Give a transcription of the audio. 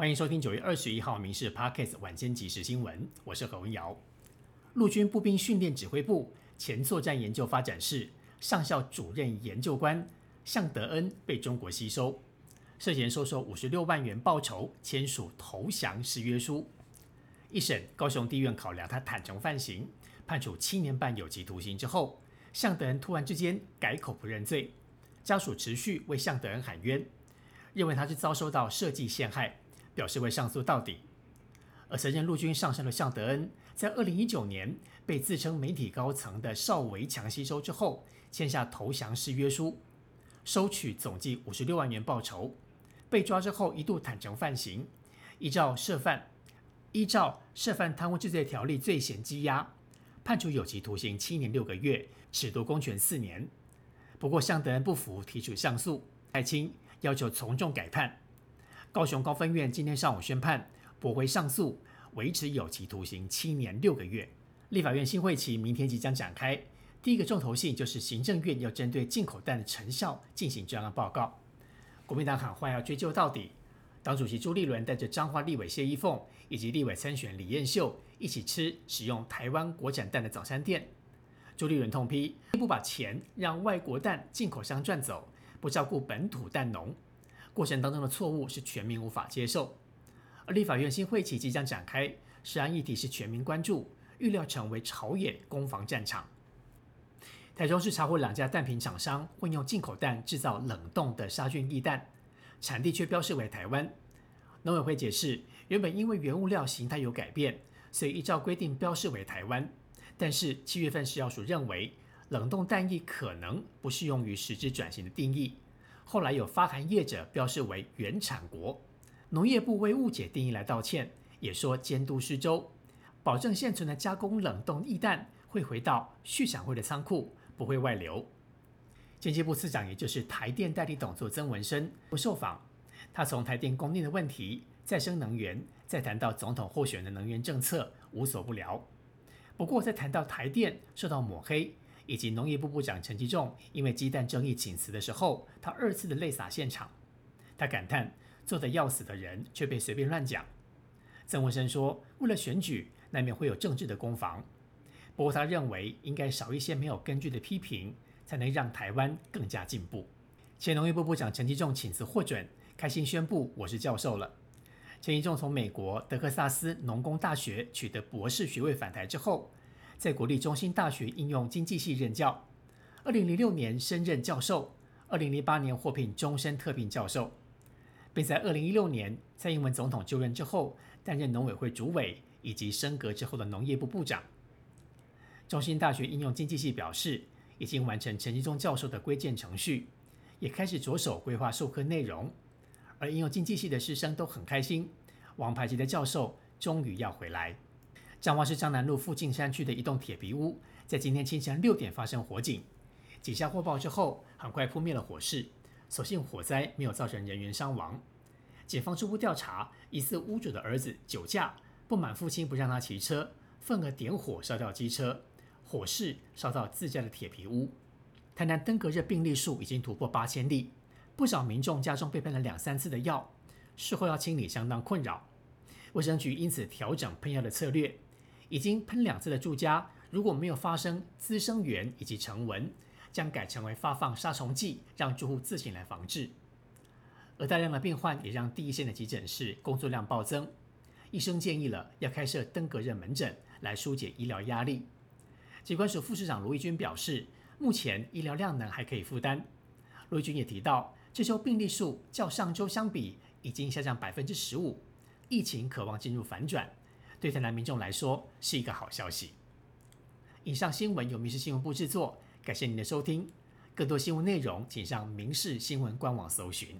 欢迎收听九月二十一号《民事 Parkes》晚间即时新闻，我是何文瑶。陆军步兵训练指挥部前作战研究发展室上校主任研究官向德恩被中国吸收，涉嫌收受五十六万元报酬，签署投降誓约书。一审高雄地院考量他坦诚犯行，判处七年半有期徒刑之后，向德恩突然之间改口不认罪，家属持续为向德恩喊冤，认为他是遭受到设计陷害。表示会上诉到底。而曾任陆军上将的向德恩，在二零一九年被自称媒体高层的邵维强吸收之后，签下投降誓约书，收取总计五十六万元报酬。被抓之后，一度坦诚犯行，依照涉犯依照涉犯贪污治罪条例罪嫌羁押，判处有期徒刑七年六个月，褫夺公权四年。不过向德恩不服，提出上诉，太清要求从重改判。高雄高分院今天上午宣判驳回上诉，维持有期徒刑七年六个月。立法院新会期明天即将展开，第一个重头戏就是行政院要针对进口蛋的成效进行专案报告。国民党喊话要追究到底。党主席朱立伦带着彰化立委谢依凤以及立委参选李彦秀一起吃使用台湾国产蛋的早餐店。朱立伦痛批不把钱让外国蛋进口商赚走，不照顾本土蛋农。过程当中的错误是全民无法接受，而立法院新会期即将展开，涉案议题是全民关注，预料成为朝野攻防战场。台中市查获两家蛋品厂商混用进口蛋制造冷冻的杀菌液蛋，产地却标示为台湾。农委会解释，原本因为原物料形态有改变，所以依照规定标示为台湾，但是七月份食药署认为冷冻蛋液可能不适用于实质转型的定义。后来有发函业者标示为原产国，农业部为误解定义来道歉，也说监督失周，保证现存的加工冷冻液蛋会回到续产会的仓库，不会外流。经济部次长也就是台电代理董座曾文生不受访，他从台电供电的问题、再生能源，再谈到总统候选的能源政策，无所不聊。不过在谈到台电受到抹黑。以及农业部部长陈吉仲因为鸡蛋争议请辞的时候，他二次的泪洒现场。他感叹做得要死的人却被随便乱讲。曾文生说，为了选举，难免会有政治的攻防。不过他认为应该少一些没有根据的批评，才能让台湾更加进步。前农业部部长陈吉仲请辞获准，开心宣布我是教授了。陈吉仲从美国德克萨斯农工大学取得博士学位返台之后。在国立中心大学应用经济系任教，二零零六年升任教授，二零零八年获聘终身特聘教授，并在二零一六年蔡英文总统就任之后担任农委会主委以及升格之后的农业部部长。中心大学应用经济系表示，已经完成陈吉忠教授的规建程序，也开始着手规划授课内容，而应用经济系的师生都很开心，王牌级的教授终于要回来。彰化市彰南路附近山区的一栋铁皮屋，在今天清晨六点发生火警。几下火爆之后，很快扑灭了火势。所幸火灾没有造成人员伤亡。警方初步调查，疑似屋主的儿子酒驾，不满父亲不让他骑车，愤而点火烧掉机车，火势烧到自家的铁皮屋。台南登革热病例数已经突破八千例，不少民众家中被喷了两三次的药，事后要清理相当困扰。卫生局因此调整喷药的策略。已经喷两次的住家，如果没有发生滋生源以及成蚊，将改成为发放杀虫剂，让住户自行来防治。而大量的病患也让第一线的急诊室工作量暴增，医生建议了要开设登革热门诊来疏解医疗压力。疾管署副市长卢义军表示，目前医疗量能还可以负担。卢义军也提到，这周病例数较上周相比已经下降百分之十五，疫情渴望进入反转。对台南民众来说是一个好消息。以上新闻由民事新闻部制作，感谢您的收听。更多新闻内容，请上民事新闻官网搜寻。